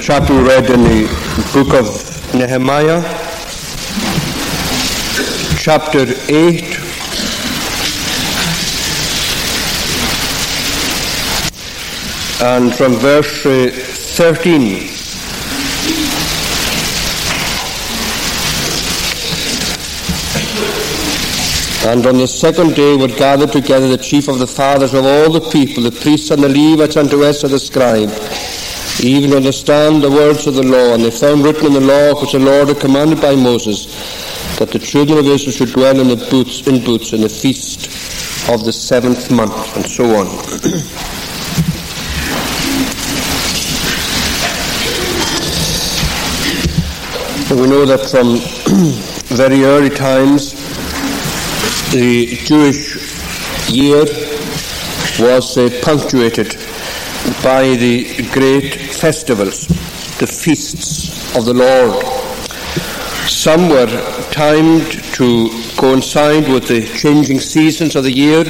chapter we read in the book of Nehemiah, chapter 8. And from verse uh, 13. And on the second day were gathered together the chief of the fathers of all the people, the priests and the Levites, rest of the scribe, even understand the words of the law. And they found written in the law which the Lord had commanded by Moses, that the children of Israel should dwell in the booths, in booths in the feast of the seventh month, and so on. we know that from very early times the Jewish year was uh, punctuated by the great festivals, the feasts of the Lord. Some were timed to coincide with the changing seasons of the year,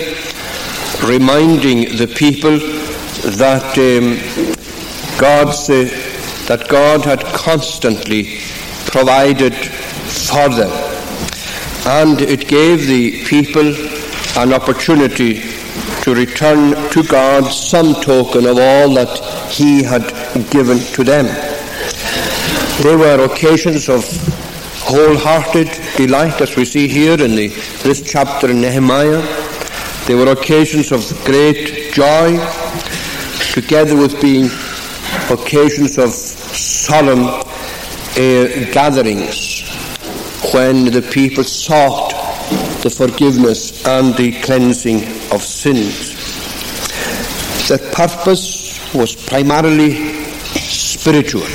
reminding the people that um, God's uh, that God had constantly provided for them and it gave the people an opportunity to return to God some token of all that He had given to them. They were occasions of wholehearted delight, as we see here in the, this chapter in Nehemiah. They were occasions of great joy, together with being occasions of solemn uh, gatherings when the people sought the forgiveness and the cleansing of sins. The purpose was primarily spiritual.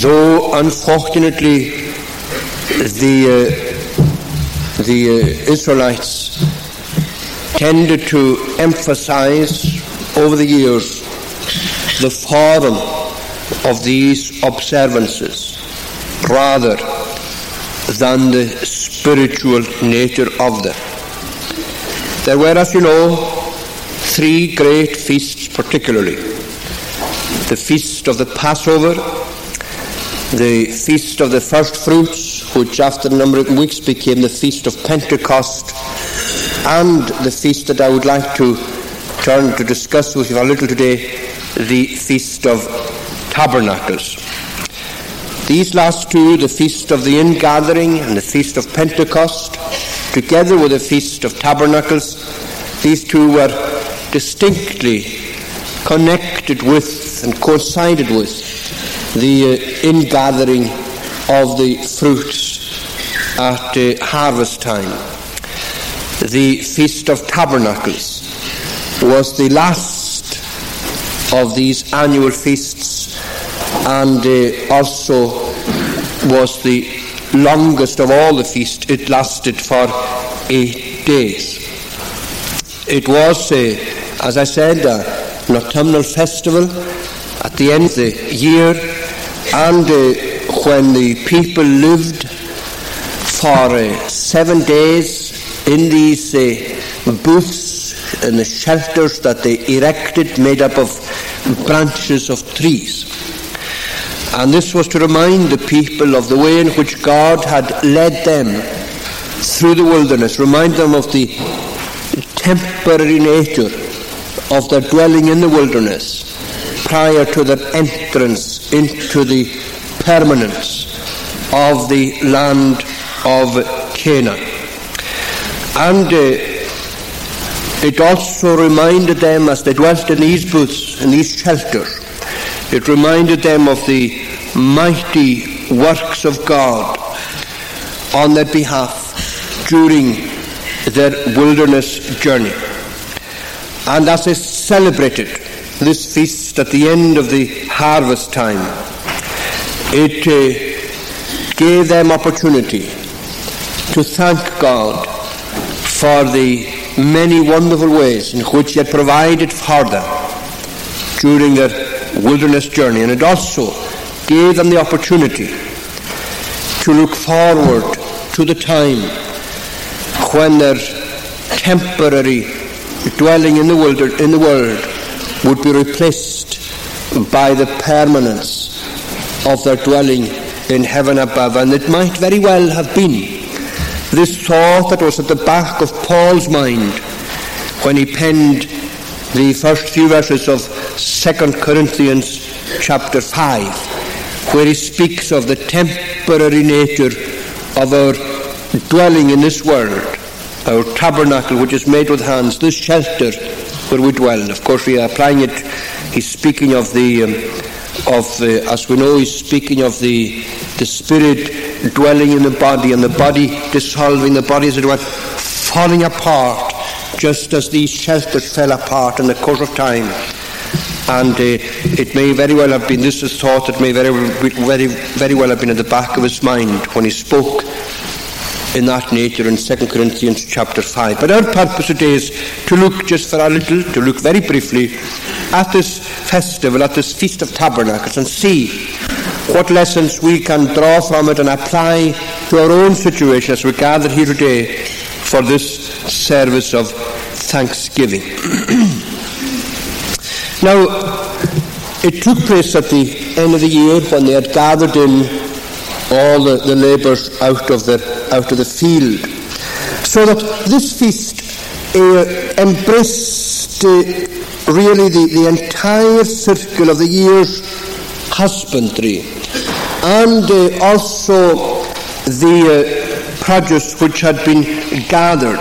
Though unfortunately the, uh, the uh, Israelites tended to emphasize over the years the form of these observances rather than the spiritual nature of them. There were, as you know, three great feasts particularly. The feast of the Passover, the feast of the first fruits, which after a number of weeks became the feast of Pentecost, and the feast that I would like to turn to discuss with you a little today, the feast of tabernacles. These last two, the Feast of the Ingathering and the Feast of Pentecost, together with the Feast of Tabernacles, these two were distinctly connected with and coincided with the uh, ingathering of the fruits at uh, harvest time. The Feast of Tabernacles was the last of these annual feasts and uh, also was the longest of all the feasts. It lasted for eight days. It was, uh, as I said, an autumnal festival at the end of the year, and uh, when the people lived for uh, seven days in these uh, booths and the shelters that they erected, made up of branches of trees. And this was to remind the people of the way in which God had led them through the wilderness, remind them of the temporary nature of their dwelling in the wilderness prior to their entrance into the permanence of the land of Canaan. And uh, it also reminded them as they dwelt in these booths, in these shelters, it reminded them of the mighty works of God on their behalf during their wilderness journey. And as they celebrated this feast at the end of the harvest time, it uh, gave them opportunity to thank God for the many wonderful ways in which He had provided for them during their wilderness journey, and it also gave them the opportunity to look forward to the time when their temporary dwelling in the, wilder, in the world would be replaced by the permanence of their dwelling in heaven above. And it might very well have been this thought that was at the back of Paul's mind when he penned the first few verses of 2 Corinthians chapter 5, where he speaks of the temporary nature of our dwelling in this world, our tabernacle which is made with hands, this shelter where we dwell. Of course, we are applying it. He's speaking of the, um, of the, as we know, he's speaking of the, the spirit dwelling in the body and the body dissolving, the body, as it were, falling apart, just as these shelters fell apart in the course of time. And uh, it may very well have been, this is thought, it may very, very, very well have been at the back of his mind when he spoke in that nature in 2 Corinthians chapter 5. But our purpose today is to look just for a little, to look very briefly at this festival, at this Feast of Tabernacles, and see what lessons we can draw from it and apply to our own situation as we gather here today for this service of thanksgiving. now, it took place at the end of the year when they had gathered in all the, the labourers out of the out of the field, so that this feast uh, embraced uh, really the, the entire circle of the year's husbandry, and uh, also the uh, produce which had been gathered.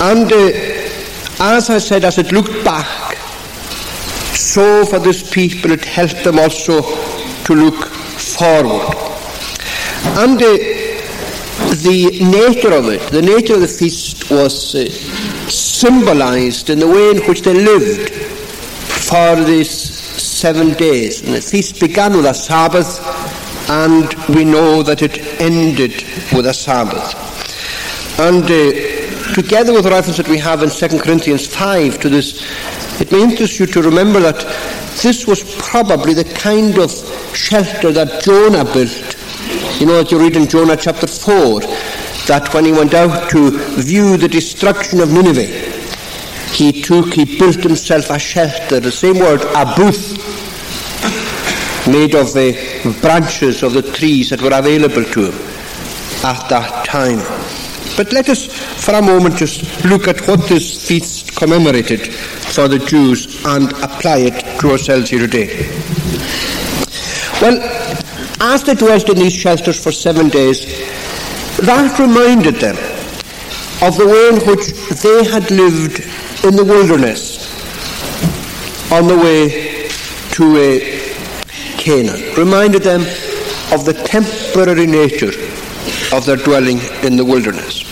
And uh, as I said, as it looked back, so for this people it helped them also to look forward. And uh, the nature of it, the nature of the feast was uh, symbolized in the way in which they lived for these seven days. And the feast began with a Sabbath, and we know that it ended with a Sabbath. And uh, together with the reference that we have in 2 Corinthians 5 to this, it may interest you to remember that this was probably the kind of shelter that Jonah built you know that you read in Jonah chapter 4 that when he went out to view the destruction of Nineveh, he took, he built himself a shelter, the same word, a booth, made of the branches of the trees that were available to him at that time. But let us for a moment just look at what this feast commemorated for the Jews and apply it to ourselves here today. Well, as they dwelt in these shelters for seven days, that reminded them of the way in which they had lived in the wilderness on the way to uh, Canaan. Reminded them of the temporary nature of their dwelling in the wilderness.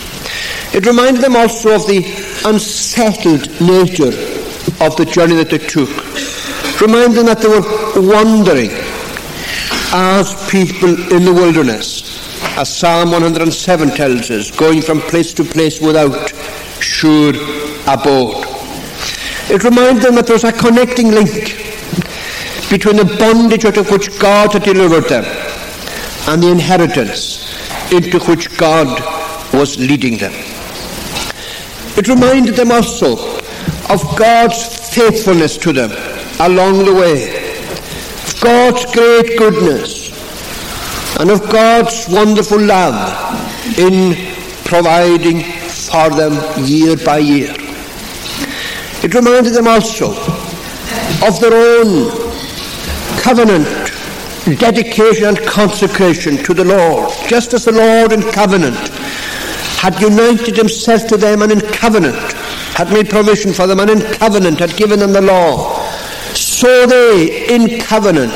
It reminded them also of the unsettled nature of the journey that they took. Reminded them that they were wandering as people in the wilderness, as Psalm 107 tells us, going from place to place without sure abode. It reminds them that there's a connecting link between the bondage out of which God had delivered them and the inheritance into which God was leading them. It reminded them also of God's faithfulness to them along the way God's great goodness and of God's wonderful love in providing for them year by year. It reminded them also of their own covenant, dedication and consecration to the Lord, just as the Lord in covenant had united himself to them and in covenant had made provision for them and in covenant had given them the law so they, in covenant,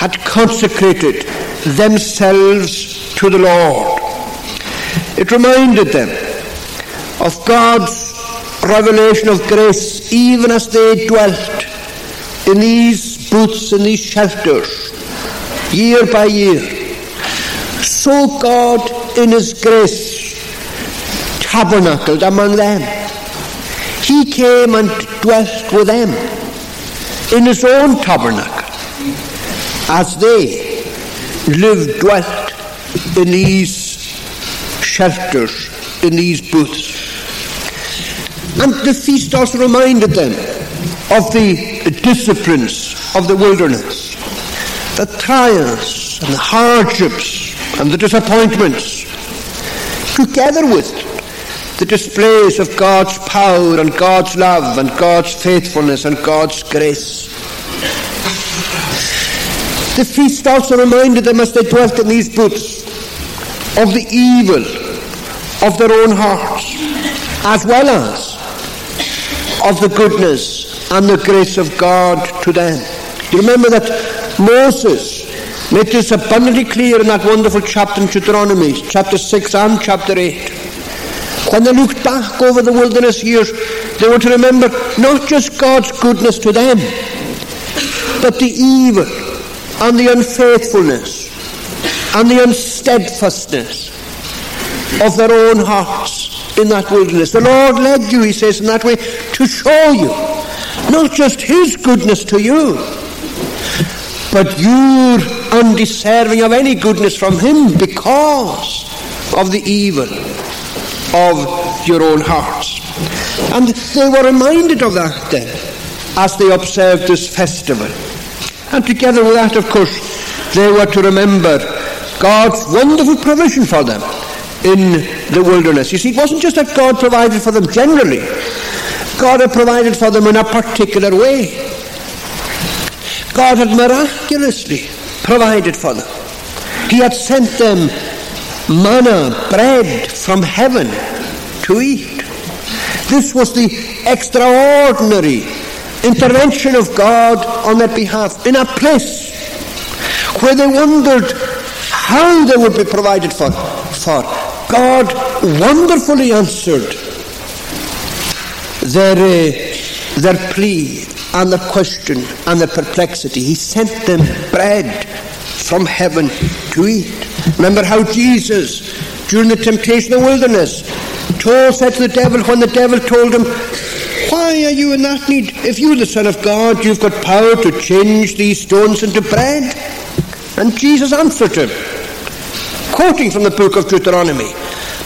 had consecrated themselves to the Lord. It reminded them of God's revelation of grace even as they dwelt in these booths and these shelters year by year. So God in his grace tabernacled among them. He came and dwelt with them in his own tabernacle as they lived, dwelt in these shelters, in these booths. And the feast also reminded them of the disciplines of the wilderness, the trials and the hardships and the disappointments, together with the displays of God's power and God's love and God's faithfulness and God's grace. The feast also reminded them as they dwelt in these booths of the evil of their own hearts, as well as of the goodness and the grace of God to them. Do you remember that Moses made this abundantly clear in that wonderful chapter in Deuteronomy, chapter 6 and chapter 8. When they looked back over the wilderness years, they were to remember not just God's goodness to them, but the evil and the unfaithfulness and the unsteadfastness of their own hearts in that wilderness. The Lord led you, he says, in that way to show you not just his goodness to you, but you're undeserving of any goodness from him because of the evil of your own hearts. And they were reminded of that then as they observed this festival. And together with that, of course, they were to remember God's wonderful provision for them in the wilderness. You see, it wasn't just that God provided for them generally, God had provided for them in a particular way. God had miraculously provided for them. He had sent them manna, bread from heaven to eat. This was the extraordinary intervention of God on their behalf in a place where they wondered how they would be provided for. for. God wonderfully answered their, uh, their plea and their question and their perplexity. He sent them bread from heaven to eat. Remember how Jesus, during the temptation in the wilderness, told, said to the devil, when the devil told him, Why are you in that need? If you're the Son of God, you've got power to change these stones into bread. And Jesus answered him, quoting from the book of Deuteronomy,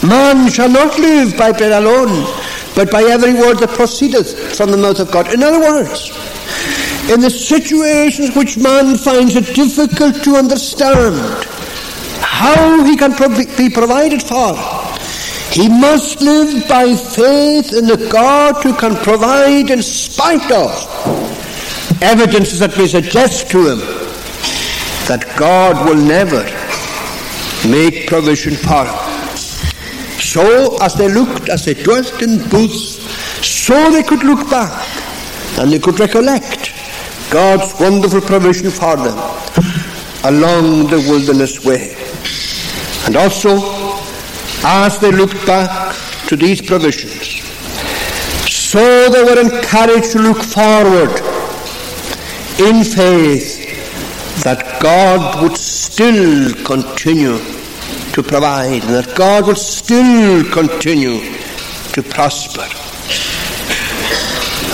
Man shall not live by bread alone, but by every word that proceedeth from the mouth of God. In other words, in the situations which man finds it difficult to understand how he can be provided for, he must live by faith in the God who can provide in spite of evidences that may suggest to him that God will never make provision for him. So, as they looked, as they dwelt in booths, so they could look back and they could recollect God's wonderful provision for them along the wilderness way. And also, as they looked back to these provisions, so they were encouraged to look forward in faith that God would still continue to provide and that God would still continue to prosper.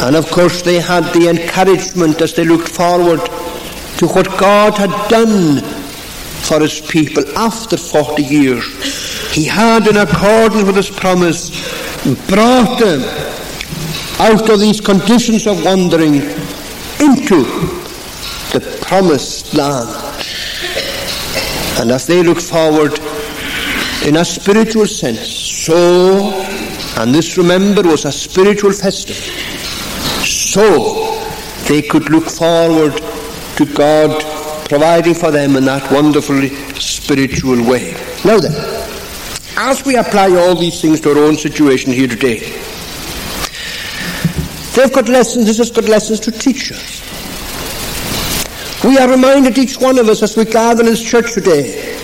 And of course, they had the encouragement as they looked forward to what God had done for his people after 40 years. He had, in accordance with his promise, brought them out of these conditions of wandering into the promised land. And as they look forward in a spiritual sense, so, and this remember was a spiritual festival, so they could look forward to God providing for them in that wonderfully spiritual way. Now then, as we apply all these things to our own situation here today, they've got lessons, this has got lessons to teach us. We are reminded, each one of us, as we gather in this church today,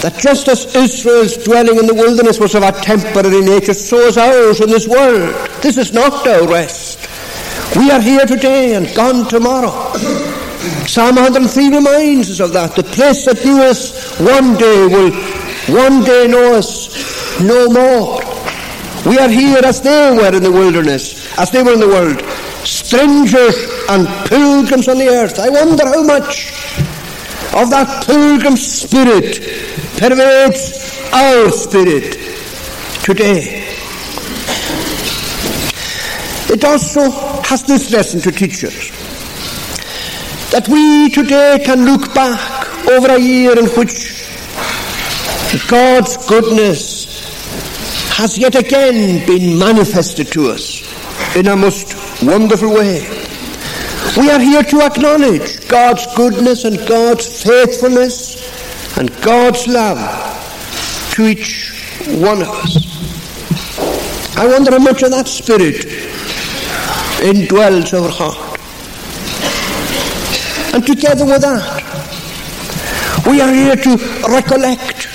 that just as Israel's dwelling in the wilderness was of a temporary nature, so is ours in this world. This is not our rest. We are here today and gone tomorrow. Psalm 103 reminds us of that. The place that knew us one day will one day know us no more. We are here as they were in the wilderness, as they were in the world, strangers and pilgrims on the earth. I wonder how much of that pilgrim spirit pervades our spirit today. It also has this lesson to teach us that we today can look back over a year in which God's goodness has yet again been manifested to us in a most wonderful way. We are here to acknowledge God's goodness and God's faithfulness and God's love to each one of us. I wonder how much of that spirit indwells our heart. And together with that, we are here to recollect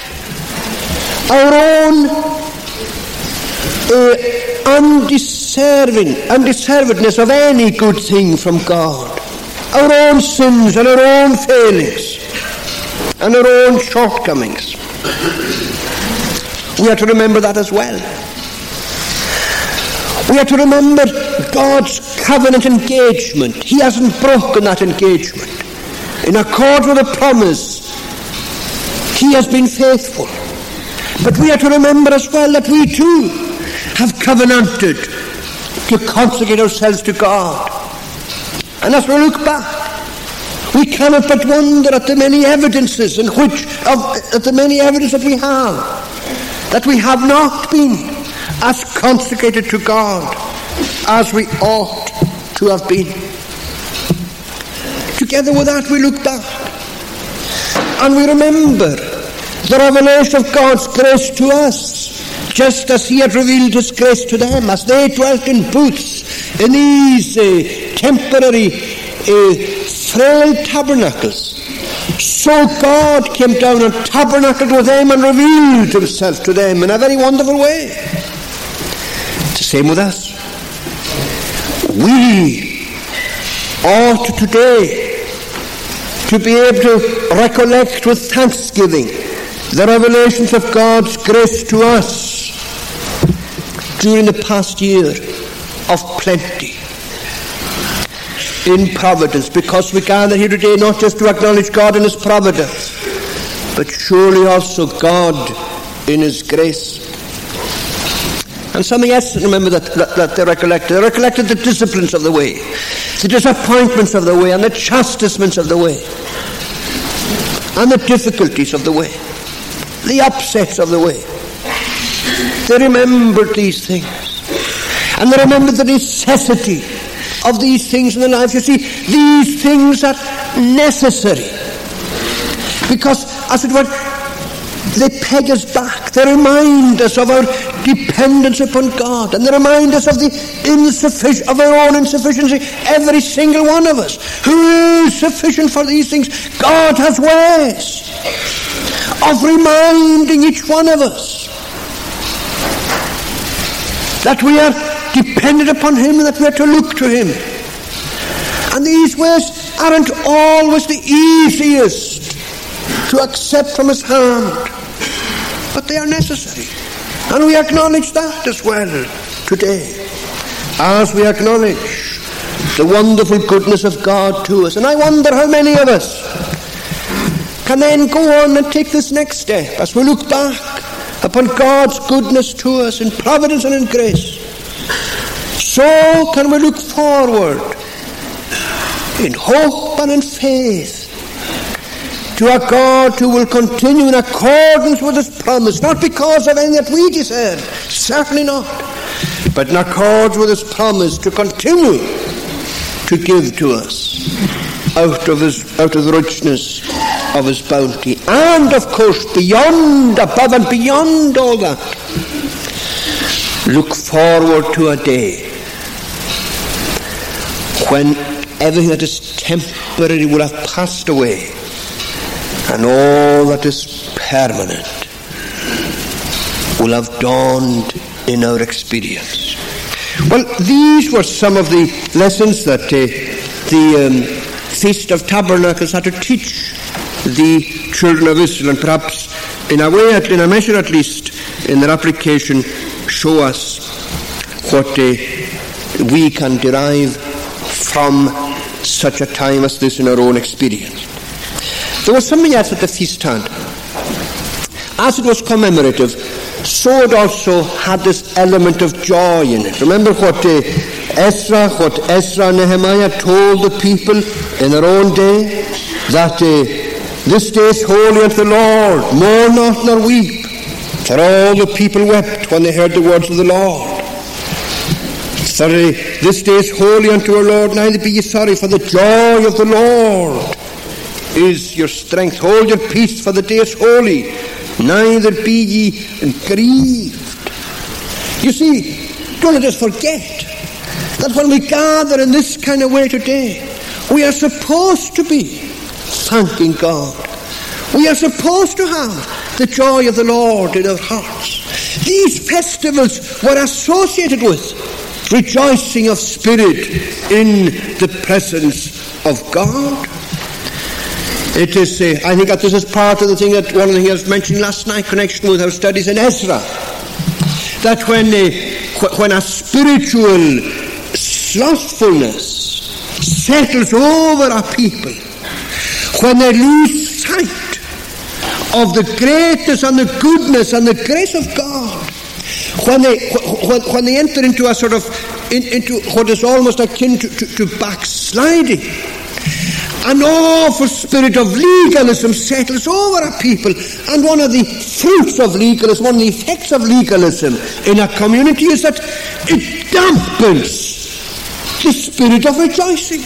our own uh, undeserving, undeservedness of any good thing from God. Our own sins and our own failings and our own shortcomings. We have to remember that as well. We have to remember God's covenant engagement. He hasn't broken that engagement. In accord with the promise, He has been faithful. But we are to remember as well that we too have covenanted to consecrate ourselves to God. And as we look back, we cannot but wonder at the many evidences in which, of, at the many evidence that we have, that we have not been as consecrated to God as we ought to have been. Together with that, we look back and we remember the revelation of God's grace to us, just as He had revealed His grace to them as they dwelt in booths in these uh, temporary, uh, frail tabernacles. So God came down and tabernacled with them and revealed Himself to them in a very wonderful way. It's the same with us. We ought today to be able to recollect with thanksgiving the revelations of God's grace to us during the past year of plenty in providence because we gather here today not just to acknowledge God in His providence but surely also God in His grace. And something else to remember that, that, that they recollected. They recollected the disciplines of the way, the disappointments of the way, and the chastisements of the way, and the difficulties of the way, the upsets of the way. They remembered these things. And they remembered the necessity of these things in their life. You see, these things are necessary. Because, as it were, they peg us back. They remind us of our dependence upon God. And they remind us of the insufficient of our own insufficiency. Every single one of us who is sufficient for these things. God has ways of reminding each one of us that we are dependent upon Him and that we are to look to Him. And these ways aren't always the easiest to accept from His hand, but they are necessary. And we acknowledge that as well today, as we acknowledge the wonderful goodness of God to us. And I wonder how many of us can then go on and take this next step as we look back upon God's goodness to us in providence and in grace. So can we look forward in hope and in faith to a God who will continue in accordance with his promise, not because of anything that we deserve, certainly not, but in accordance with his promise to continue to give to us out of his out of the richness of his bounty. And of course beyond, above and beyond all that, look forward to a day when everything that is temporary will have passed away and all that is permanent will have dawned in our experience. Well, these were some of the lessons that uh, the um, Feast of Tabernacles had to teach the children of Israel, and perhaps in a way, in a measure at least, in their application, show us what uh, we can derive from such a time as this in our own experience. There was something else at the feast had. As it was commemorative, so it also had this element of joy in it. Remember what uh, Ezra, what Ezra and Nehemiah told the people in their own day, that uh, this day is holy unto the Lord, mourn not nor weep. For all the people wept when they heard the words of the Lord. Uh, this day is holy unto our Lord, neither be ye sorry, for the joy of the Lord is your strength. Hold your peace, for the day is holy, neither be ye grieved. You see, don't let us forget that when we gather in this kind of way today, we are supposed to be thanking God. We are supposed to have the joy of the Lord in our hearts. These festivals were associated with rejoicing of spirit in the presence of God. It is, uh, I think that this is part of the thing that one of the things mentioned last night, connection with our studies in Ezra. That when, uh, when a spiritual slothfulness settles over a people, when they lose sight of the greatness and the goodness and the grace of God, when they, when, when they enter into a sort of, in, into what is almost akin to, to, to backsliding, an awful spirit of legalism settles over a people. And one of the fruits of legalism, one of the effects of legalism in a community is that it dampens the spirit of rejoicing,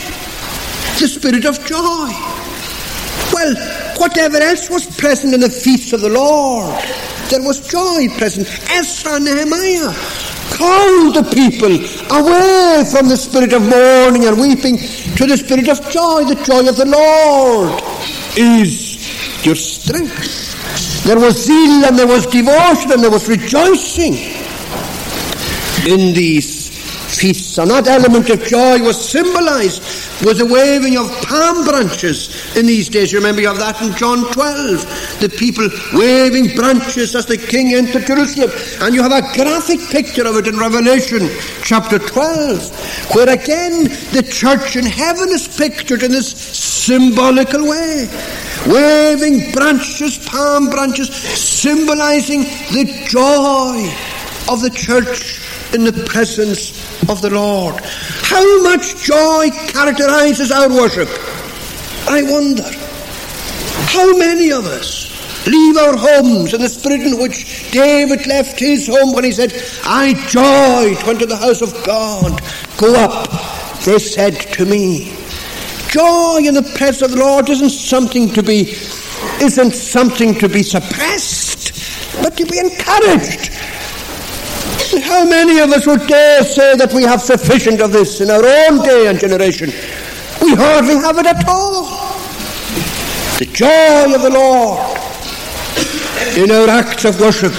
the spirit of joy. Well, whatever else was present in the feasts of the Lord, there was joy present. Ezra Nehemiah called the people away from the spirit of mourning and weeping to the spirit of joy. The joy of the Lord is your strength. There was zeal and there was devotion and there was rejoicing in these feasts. And that element of joy was symbolized with the waving of palm branches in these days. You remember you have that in John 12. The people waving branches as the king entered Jerusalem. And you have a graphic picture of it in Revelation chapter 12, where again the church in heaven is pictured in this symbolical way. Waving branches, palm branches, symbolizing the joy of the church in the presence of the Lord. How much joy characterizes our worship? I wonder. How many of us leave our homes in the spirit in which David left his home when he said, I joyed went to the house of God. Go up, they said to me. Joy in the presence of the Lord isn't something to be isn't something to be suppressed, but to be encouraged how many of us would dare say that we have sufficient of this in our own day and generation? We hardly have it at all. The joy of the Lord in our acts of worship.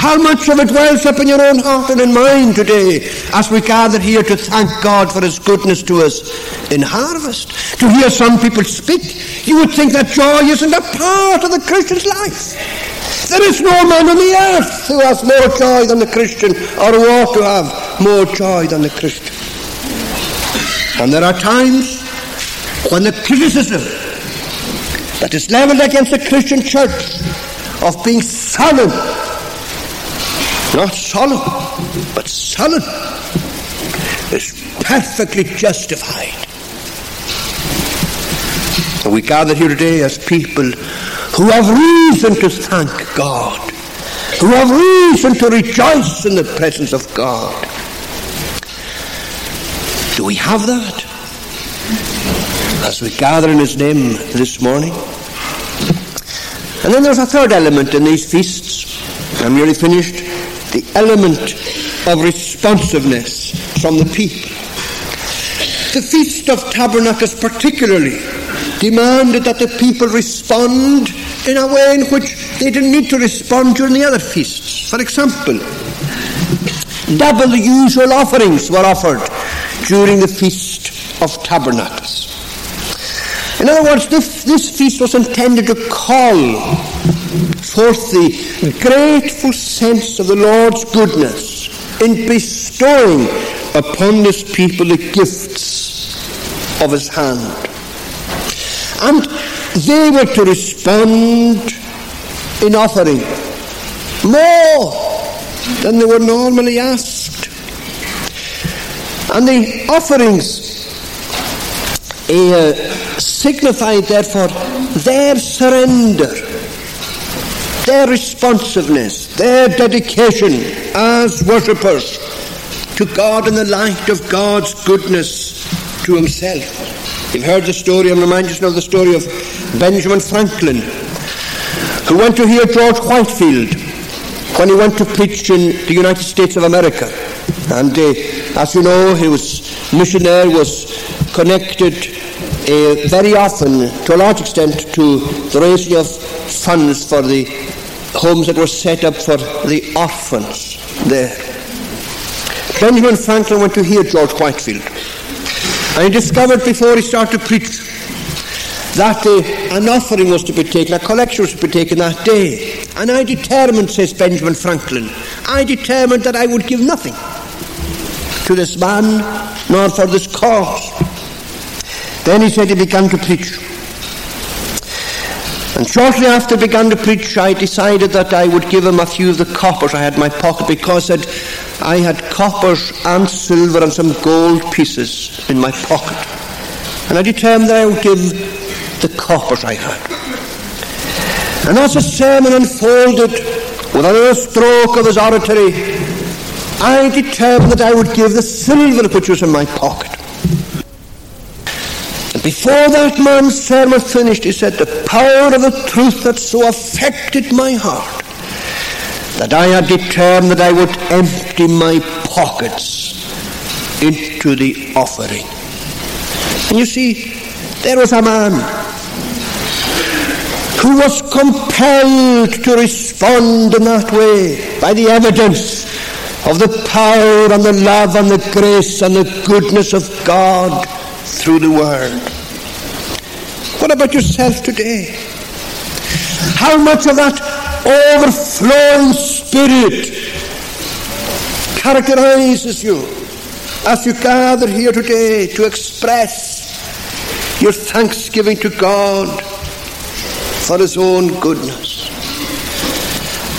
How much of it wells up in your own heart and in mine today as we gather here to thank God for His goodness to us in harvest? To hear some people speak, you would think that joy isn't a part of the Christian's life. There is no man on the earth who has more joy than the Christian or who ought to have more joy than the Christian. And there are times when the criticism that is leveled against the Christian church of being sullen, not solemn, but sullen, is perfectly justified. We gather here today as people who have reason to thank God, who have reason to rejoice in the presence of God. Do we have that? As we gather in His name this morning. And then there's a third element in these feasts. I'm nearly finished. The element of responsiveness from the people. The Feast of Tabernacles particularly demanded that the people respond in a way in which they didn't need to respond during the other feasts. For example, double the usual offerings were offered during the Feast of Tabernacles. In other words, this, this feast was intended to call forth the grateful sense of the Lord's goodness in bestowing upon this people the gifts of his hand. And they were to respond in offering more than they were normally asked. And the offerings uh, signified, therefore, their surrender, their responsiveness, their dedication as worshippers to God in the light of God's goodness to Himself. You've heard the story, I'm reminded of the story of Benjamin Franklin, who went to hear George Whitefield when he went to preach in the United States of America. And uh, as you know, his mission there was connected uh, very often, to a large extent, to the raising of funds for the homes that were set up for the orphans there. Benjamin Franklin went to hear George Whitefield. And he discovered before he started to preach that uh, an offering was to be taken, a collection was to be taken that day. And I determined, says Benjamin Franklin, I determined that I would give nothing to this man nor for this cause. Then he said he began to preach. And shortly after he began to preach, I decided that I would give him a few of the coppers I had in my pocket because I had coppers and silver and some gold pieces in my pocket. And I determined that I would give the coppers I had. And as the sermon unfolded, with another stroke of his oratory, I determined that I would give the silver which was in my pocket. And before that man's sermon finished, he said, The power of the truth that so affected my heart that I had determined that I would empty my pockets into the offering. And you see, there was a man who was compelled to respond in that way by the evidence of the power and the love and the grace and the goodness of God through the Word. What about yourself today? How much of that overflowing spirit characterizes you as you gather here today to express your thanksgiving to God for His own goodness.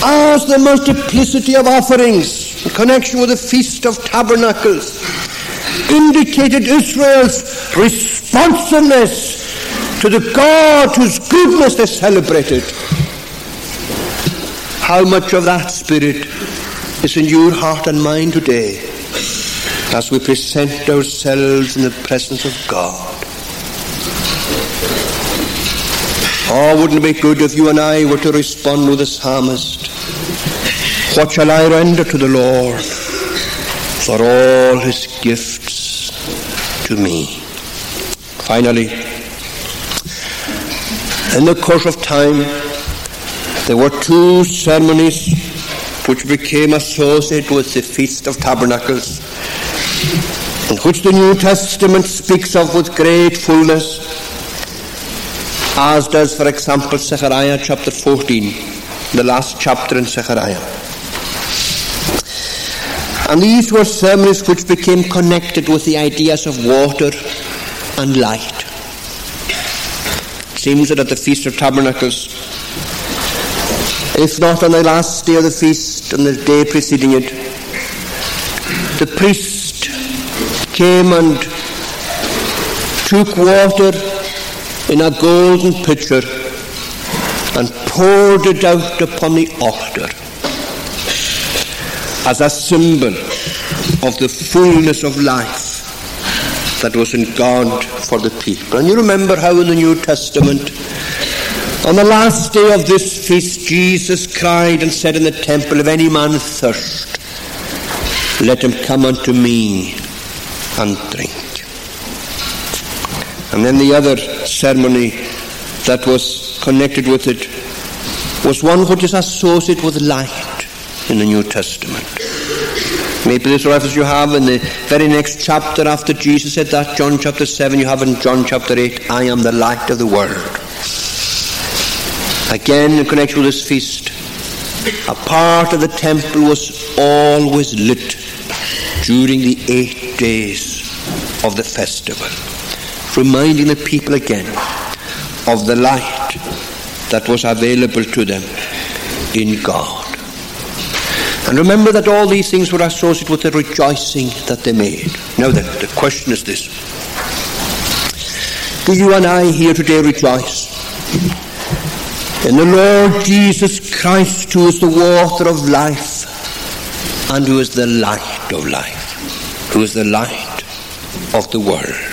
As the multiplicity of offerings in connection with the Feast of Tabernacles indicated Israel's responsiveness to the God whose goodness they celebrated. How much of that spirit is in your heart and mind today as we present ourselves in the presence of God? Oh, wouldn't it be good if you and I were to respond with the psalmist? What shall I render to the Lord for all his gifts to me? Finally, in the course of time, there were two ceremonies which became associated with the Feast of Tabernacles, in which the New Testament speaks of with great fullness, as does, for example, Zechariah chapter 14, the last chapter in Zechariah. And these were sermons which became connected with the ideas of water and light seems that at the Feast of Tabernacles, if not on the last day of the feast, on the day preceding it, the priest came and took water in a golden pitcher and poured it out upon the altar as a symbol of the fullness of life that was in God for the people. And you remember how in the New Testament, on the last day of this feast, Jesus cried and said in the temple, If any man thirst, let him come unto me and drink. And then the other ceremony that was connected with it was one which is associated with light in the New Testament. Maybe this reference you have in the very next chapter after Jesus said that, John chapter 7, you have in John chapter 8, I am the light of the world. Again, in connection with this feast, a part of the temple was always lit during the eight days of the festival, reminding the people again of the light that was available to them in God. And remember that all these things were associated with the rejoicing that they made. Now the, the question is this. Do you and I here today rejoice in the Lord Jesus Christ who is the water of life and who is the light of life, who is the light of the world?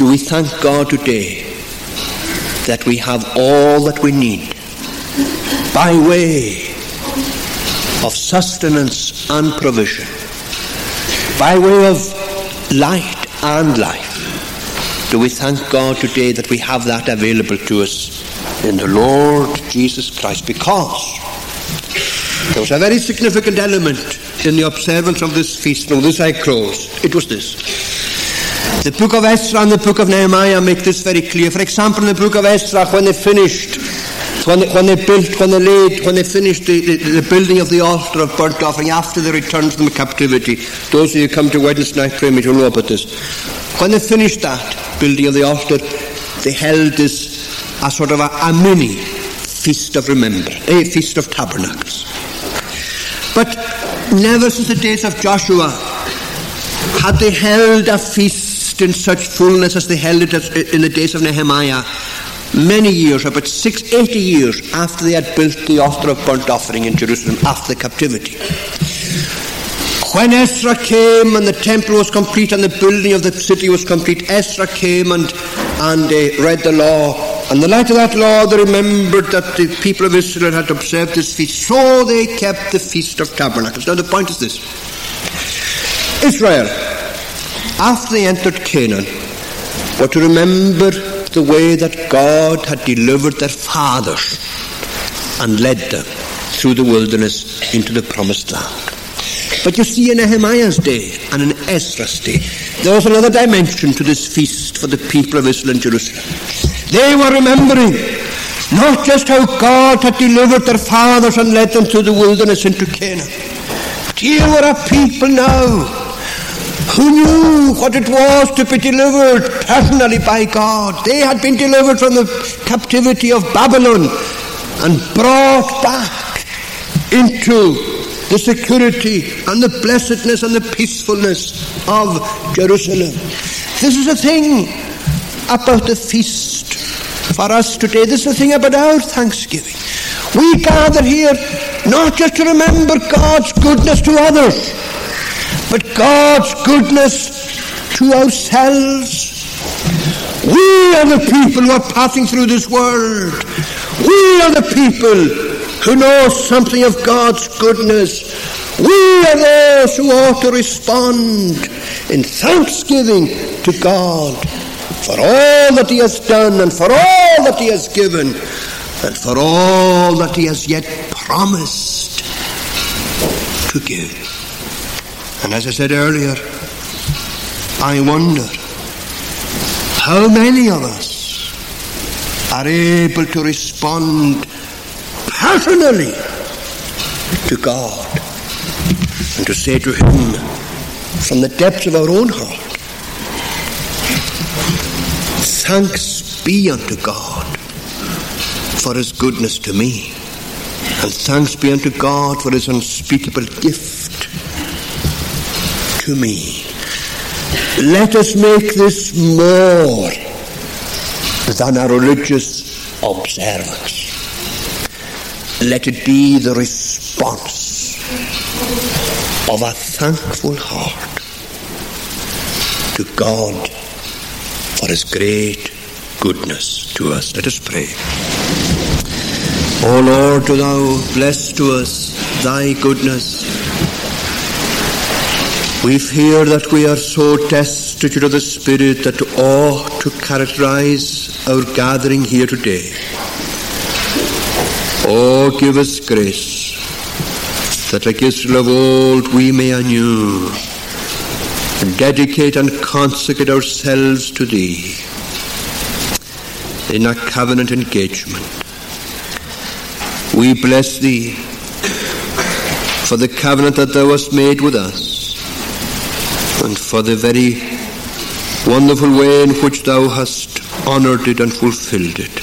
Do we thank God today that we have all that we need by way of sustenance and provision, by way of light and life. Do we thank God today that we have that available to us in the Lord Jesus Christ? Because there was a very significant element in the observance of this feast. Now, this I close. It was this. The book of Ezra and the book of Nehemiah make this very clear. For example, in the book of Ezra, when they finished when they, when they built, when they laid, when they finished the, the, the, building of the altar of burnt offering after they returned from captivity, those of you who come to Wednesday night prayer meeting will know about this. When they finished that building of the altar, they held this a sort of a, a mini feast of remembrance, a feast of tabernacles. But never since the days of Joshua had they held a feast in such fullness as they held it in the days of Nehemiah many years, about six, eighty years after they had built the altar of burnt offering in Jerusalem after the captivity. When Ezra came and the temple was complete and the building of the city was complete, Ezra came and, and uh, read the law. And the light of that law, they remembered that the people of Israel had observed this feast. So they kept the Feast of Tabernacles. Now the point is this. Israel, after they entered Canaan, were to remember the way that God had delivered their fathers and led them through the wilderness into the promised land. But you see, in Nehemiah's day and in Ezra's day, there was another dimension to this feast for the people of Israel and Jerusalem. They were remembering not just how God had delivered their fathers and led them through the wilderness into Canaan. Here were a people now who knew what it was to be delivered personally by God. They had been delivered from the captivity of Babylon and brought back into the security and the blessedness and the peacefulness of Jerusalem. This is a thing about the feast for us today. This is a thing about our thanksgiving. We gather here not just to remember God's goodness to others, but God's goodness to ourselves. We are the people who are passing through this world. We are the people who know something of God's goodness. We are those who ought to respond in thanksgiving to God for all that He has done and for all that He has given and for all that He has yet promised to give. And as I said earlier, I wonder how many of us are able to respond personally to God and to say to Him from the depths of our own heart, Thanks be unto God for His goodness to me, and thanks be unto God for His unspeakable gift to me. Let us make this more than a religious observance. Let it be the response of a thankful heart to God for His great goodness to us. Let us pray. O Lord, do thou bless to us thy goodness we fear that we are so destitute of the Spirit that ought to characterize our gathering here today. Oh, give us grace that like Israel of old we may anew dedicate and consecrate ourselves to Thee in a covenant engagement. We bless Thee for the covenant that Thou hast made with us and for the very wonderful way in which thou hast honoured it and fulfilled it.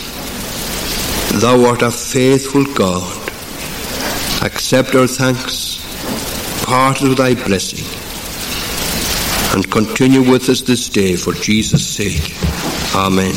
Thou art a faithful God, accept our thanks, part of thy blessing, and continue with us this day for Jesus' sake. Amen.